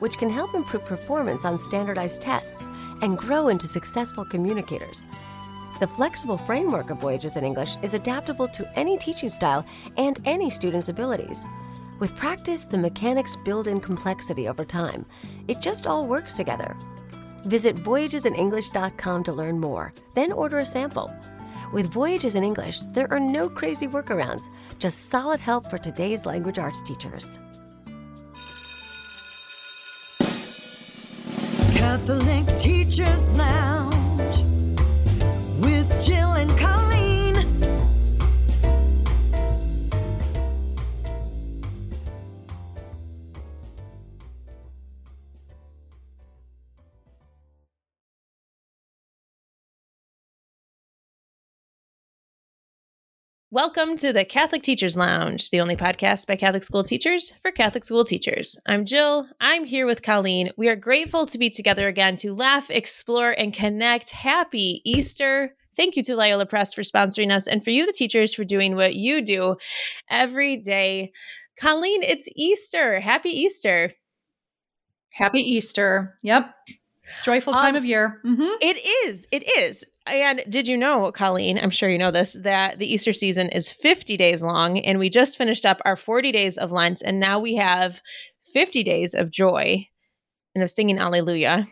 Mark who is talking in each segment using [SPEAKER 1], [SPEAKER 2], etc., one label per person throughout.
[SPEAKER 1] which can help improve performance on standardized tests and grow into successful communicators. The flexible framework of Voyages in English is adaptable to any teaching style and any student's abilities. With practice, the mechanics build in complexity over time. It just all works together. Visit voyagesinenglish.com to learn more, then order a sample. With Voyages in English, there are no crazy workarounds, just solid help for today's language arts teachers.
[SPEAKER 2] Catholic Teachers Lounge with Jill and
[SPEAKER 3] Welcome to the Catholic Teachers Lounge, the only podcast by Catholic school teachers for Catholic school teachers. I'm Jill. I'm here with Colleen. We are grateful to be together again to laugh, explore, and connect. Happy Easter. Thank you to Loyola Press for sponsoring us and for you, the teachers, for doing what you do every day. Colleen, it's Easter. Happy Easter.
[SPEAKER 4] Happy Easter. Yep. Joyful time
[SPEAKER 3] Um,
[SPEAKER 4] of year. hmm
[SPEAKER 3] It is. It is. And did you know, Colleen, I'm sure you know this, that the Easter season is 50 days long and we just finished up our 40 days of Lent and now we have 50 days of joy and of singing Alleluia,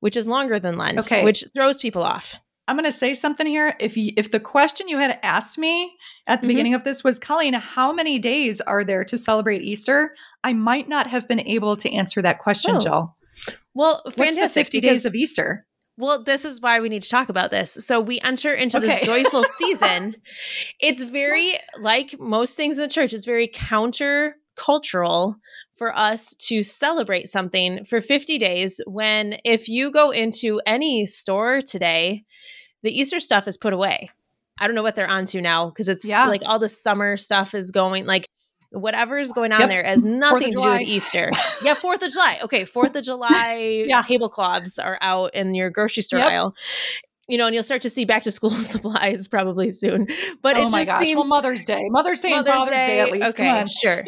[SPEAKER 3] which is longer than Lent,
[SPEAKER 4] Okay.
[SPEAKER 3] which throws people off.
[SPEAKER 4] I'm going to say something here. If you, if the question you had asked me at the
[SPEAKER 3] Mhm.
[SPEAKER 4] beginning of this was, Colleen, how many days are there to celebrate Easter? I might not have been able to answer that question,
[SPEAKER 3] Oh,
[SPEAKER 4] Jill.
[SPEAKER 3] Well,
[SPEAKER 4] What's the 50 days of Easter?
[SPEAKER 3] Well, this is why we need to talk about this. So we enter into this joyful season. It's very like most things in the church, it's very counter cultural for us to celebrate something for 50 days when if you go into any store today, the Easter stuff is put away. I don't know what they're onto now because it's
[SPEAKER 4] Yeah.
[SPEAKER 3] like all the summer stuff is going like whatever's going on
[SPEAKER 4] Yep.
[SPEAKER 3] there has nothing to do with Easter. yeah, Fourth of July. Okay, Fourth of July
[SPEAKER 4] Yeah.
[SPEAKER 3] tablecloths are out in your grocery store
[SPEAKER 4] Yep.
[SPEAKER 3] aisle. You know, and you'll start to see back to school supplies probably soon. But
[SPEAKER 4] oh
[SPEAKER 3] it
[SPEAKER 4] my
[SPEAKER 3] just
[SPEAKER 4] gosh.
[SPEAKER 3] seems
[SPEAKER 4] well, Mother's Day. Mother's Day and
[SPEAKER 3] Mother's
[SPEAKER 4] Father's Day, at least.
[SPEAKER 3] Okay,
[SPEAKER 4] Come on.
[SPEAKER 3] sure.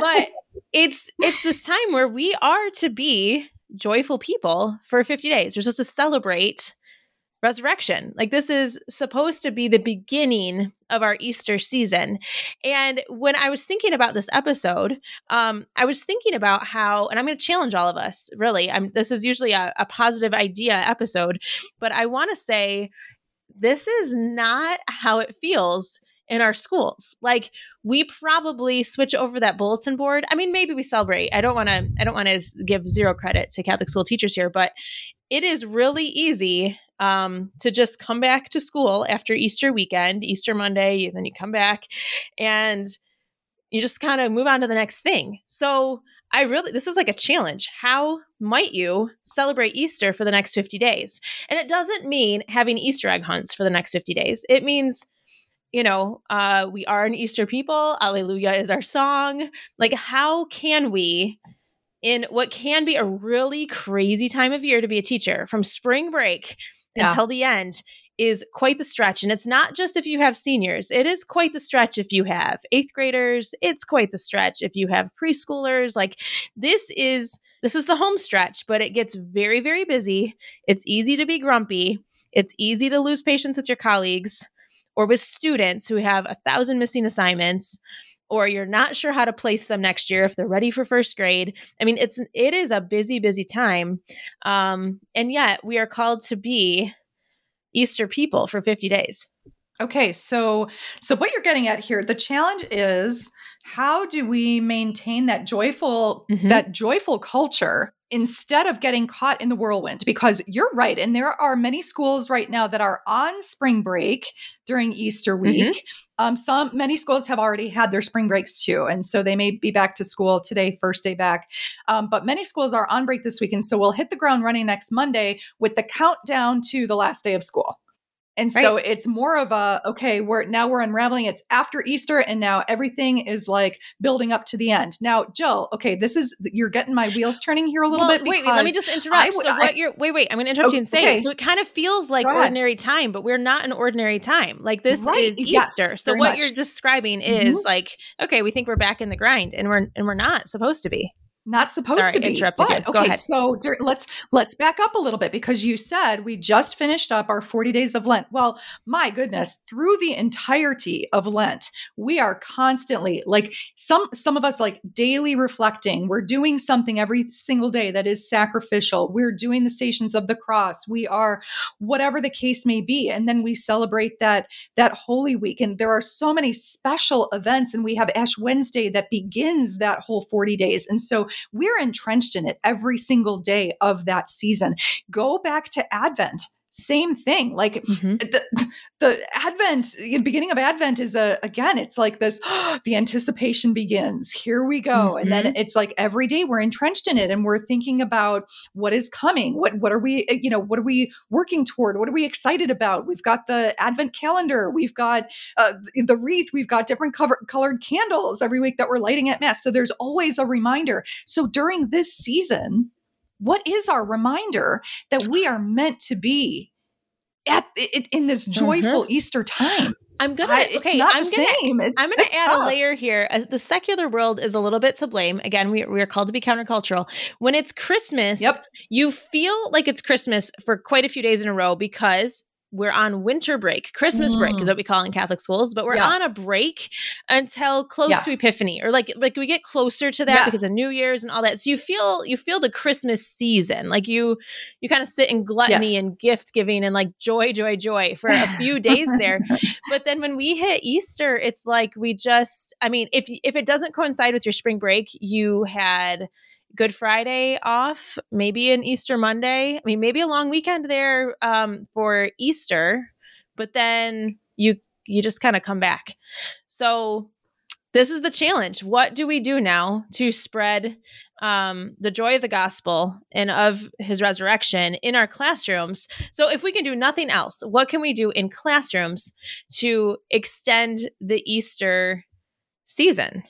[SPEAKER 3] but it's it's this time where we are to be joyful people for 50 days. We're supposed to celebrate resurrection. Like this is supposed to be the beginning of our Easter season. And when I was thinking about this episode, um, I was thinking about how, and I'm going to challenge all of us. Really, I'm. This is usually a, a positive idea episode, but I want to say this is not how it feels in our schools. Like we probably switch over that bulletin board. I mean, maybe we celebrate. I don't want to. I don't want to give zero credit to Catholic school teachers here, but it is really easy um, to just come back to school after Easter weekend, Easter Monday, and then you come back and you just kind of move on to the next thing. So I really, this is like a challenge. How might you celebrate Easter for the next 50 days? And it doesn't mean having Easter egg hunts for the next 50 days. It means, you know, uh, we are an Easter people. Alleluia is our song. Like, how can we, in what can be a really crazy time of year to be a teacher, from spring break
[SPEAKER 4] Yeah.
[SPEAKER 3] until the end, is quite the stretch. And it's not just if you have seniors, it is quite the stretch if you have eighth graders. It's quite the stretch if you have preschoolers. Like this is this is the home stretch, but it gets very, very busy. It's easy to be grumpy. It's easy to lose patience with your colleagues or with students who have a thousand missing assignments or you're not sure how to place them next year if they're ready for first grade. I mean, it's it is a busy, busy time. Um, and yet we are called to be Easter people for 50 days.
[SPEAKER 4] Okay, so so what you're getting at here, the challenge is how do we maintain that joyful
[SPEAKER 3] Mhm.
[SPEAKER 4] that joyful culture instead of getting caught in the whirlwind? Because you're right and there are many schools right now that are on spring break during easter week. Um, some many schools have already had their spring breaks too and so they may be back to school today first day back. Um, but many schools are on break this week and so we'll hit the ground running next monday with the countdown to the last day of school and so it's more of a okay, we're now we're unraveling. It's after Easter, and now everything is like building up to the end. Now, Jill, okay, this is you're getting my wheels turning here a little
[SPEAKER 3] well,
[SPEAKER 4] bit.
[SPEAKER 3] wait, wait, let me just interrupt.
[SPEAKER 4] would-
[SPEAKER 3] so
[SPEAKER 4] I-
[SPEAKER 3] what you're wait, wait, I'm going to interrupt
[SPEAKER 4] Oh,
[SPEAKER 3] you and say
[SPEAKER 4] okay.
[SPEAKER 3] so it kind of feels like ordinary time, but we're not an ordinary time. Like this
[SPEAKER 4] Right,
[SPEAKER 3] is
[SPEAKER 4] yes,
[SPEAKER 3] Easter. so what
[SPEAKER 4] much. Mm-hmm.
[SPEAKER 3] you're describing is like okay, we think we're back in the grind and we're and we're not supposed to be.
[SPEAKER 4] Not supposed
[SPEAKER 3] Sorry,
[SPEAKER 4] to be.
[SPEAKER 3] interrupted
[SPEAKER 4] but,
[SPEAKER 3] you. Go
[SPEAKER 4] okay, so let's let's back up a little bit because you said we just finished up our 40 days of Lent. Well, my goodness, through the entirety of Lent, we are constantly like some some of us like daily reflecting. We're doing something every single day that is sacrificial. We're doing the stations of the cross. We are whatever the case may be, and then we celebrate that that Holy Week. And there are so many special events, and we have Ash Wednesday that begins that whole 40 days. And so we're entrenched in it every single day of that season. Go back to Advent. Same thing. Like mm-hmm. the, the Advent, the beginning of Advent is a again, it's like this the anticipation begins. Here we go. And then mm-hmm. it's like every day we're entrenched in it and we're thinking about what is coming. What what are we, eh, you know, what are we working toward? What are we excited about? We've got the Advent calendar, we've got uh, the wreath, we've got different cover, colored candles every week that we're lighting at Mass. So there's always a reminder. So during this season, what is our reminder that we are meant to be at it, in this joyful mm-hmm. Easter time?
[SPEAKER 3] I'm gonna
[SPEAKER 4] I-
[SPEAKER 3] okay. I'm gonna.
[SPEAKER 4] It-
[SPEAKER 3] I'm to add a layer here. As the secular world is a little bit to blame. Again, we, we are called to be countercultural. When it's Christmas,
[SPEAKER 4] Yep.
[SPEAKER 3] you feel like it's Christmas for quite a few days in a row because we're on winter break. Christmas break is what we call in Catholic schools, but we're
[SPEAKER 4] Mm. Yeah.
[SPEAKER 3] on a break until close
[SPEAKER 4] Yeah.
[SPEAKER 3] to Epiphany, or like like we get closer to that
[SPEAKER 4] Yes.
[SPEAKER 3] because of New Year's and all that. So you feel you feel the Christmas season, like you you kind of sit in gluttony
[SPEAKER 4] Yes.
[SPEAKER 3] and gift giving and like joy, joy, joy for a few days there but then when we hit Easter, it's like we just I mean, if if it doesn't coincide with your spring break, you had Good Friday off, maybe an Easter Monday. I mean, maybe a long weekend there um, for Easter, but then you you just kind of come back. So this is the challenge. What do we do now to spread um, the joy of the gospel and of his resurrection in our classrooms? So, if we can do nothing else, what can we do in classrooms to extend the Easter season?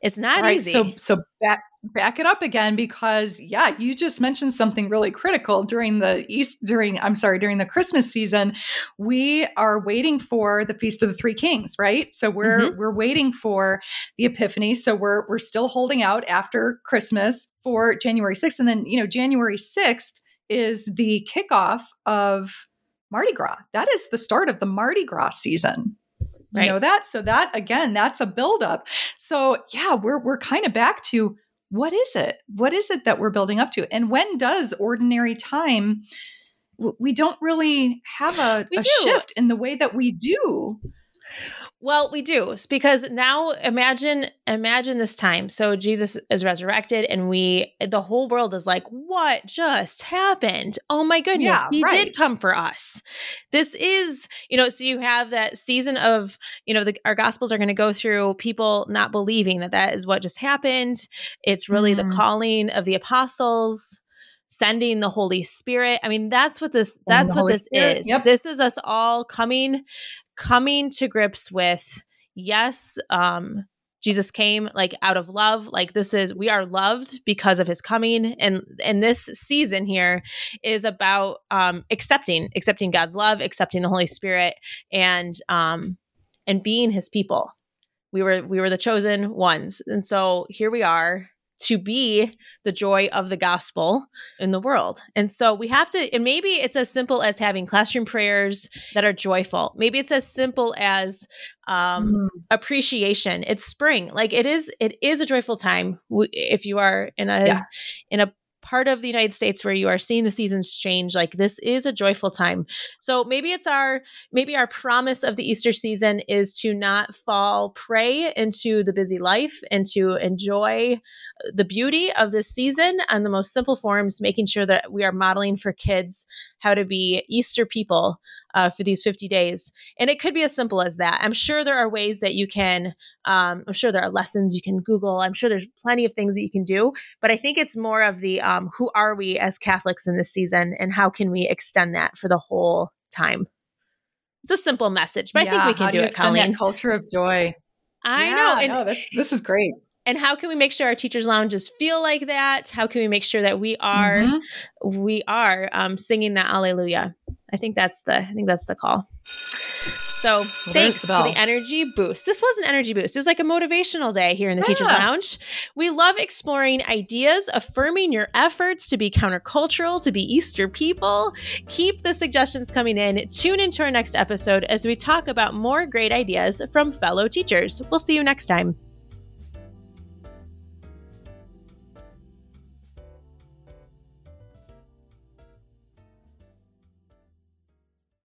[SPEAKER 3] It's not
[SPEAKER 4] right.
[SPEAKER 3] easy.
[SPEAKER 4] So so back back it up again because yeah, you just mentioned something really critical during the East during I'm sorry, during the Christmas season. We are waiting for the Feast of the Three Kings, right? So we're
[SPEAKER 3] Mm-hmm.
[SPEAKER 4] we're waiting for the Epiphany. So we're we're still holding out after Christmas for January 6th. And then, you know, January 6th is the kickoff of Mardi Gras. That is the start of the Mardi Gras season. You
[SPEAKER 3] Right.
[SPEAKER 4] know that? So that again, that's a buildup. So yeah, we're we're kind of back to what is it? What is it that we're building up to? And when does ordinary time? We don't really have a, a shift in the way that we do.
[SPEAKER 3] Well, we do because now imagine imagine this time. So Jesus is resurrected, and we the whole world is like, "What just happened? Oh my goodness,
[SPEAKER 4] Yeah,
[SPEAKER 3] he
[SPEAKER 4] right.
[SPEAKER 3] did come for us." This is, you know, so you have that season of, you know, the, our gospels are going to go through people not believing that that is what just happened. It's really the
[SPEAKER 4] Mm.
[SPEAKER 3] calling of the apostles sending the holy spirit i mean that's what this that's what
[SPEAKER 4] Holy
[SPEAKER 3] this
[SPEAKER 4] Spirit,
[SPEAKER 3] is
[SPEAKER 4] yep.
[SPEAKER 3] this is us all coming coming to grips with yes um jesus came like out of love like this is we are loved because of his coming and and this season here is about um accepting accepting god's love accepting the holy spirit and um and being his people. We were we were the chosen ones and so here we are to be the joy of the gospel in the world. And so we have to, and maybe it's as simple as having classroom prayers that are joyful. Maybe it's as simple as um,
[SPEAKER 4] Mm.
[SPEAKER 3] appreciation. It's spring. Like it is, it is a joyful time if you are in a
[SPEAKER 4] Yeah.
[SPEAKER 3] in a part of the United States where you are seeing the seasons change, like this is a joyful time. So maybe it's our maybe our promise of the Easter season is to not fall prey into the busy life and to enjoy the beauty of this season and the most simple forms, making sure that we are modeling for kids how to be Easter people uh, for these 50 days. And it could be as simple as that. I'm sure there are ways that you can, um, I'm sure there are lessons you can Google. I'm sure there's plenty of things that you can do. But I think it's more of the um, who are we as Catholics in this season and how can we extend that for the whole time? It's a simple message, but yeah, I think we can do, do it, Colleen.
[SPEAKER 4] That culture of joy.
[SPEAKER 3] I yeah, know.
[SPEAKER 4] And, no, that's this is great.
[SPEAKER 3] And how can we make sure our teachers lounges feel like that? How can we make sure that we are mm-hmm. we are um, singing that Alleluia? I think that's the I think that's the call. So well, thanks the for the energy boost. This was an energy boost. It was like a motivational day here in the yeah. Teachers Lounge. We love exploring ideas, affirming your efforts to be countercultural, to be Easter people. Keep the suggestions coming in. Tune into our next episode as we talk about more great ideas from fellow teachers. We'll see you next time.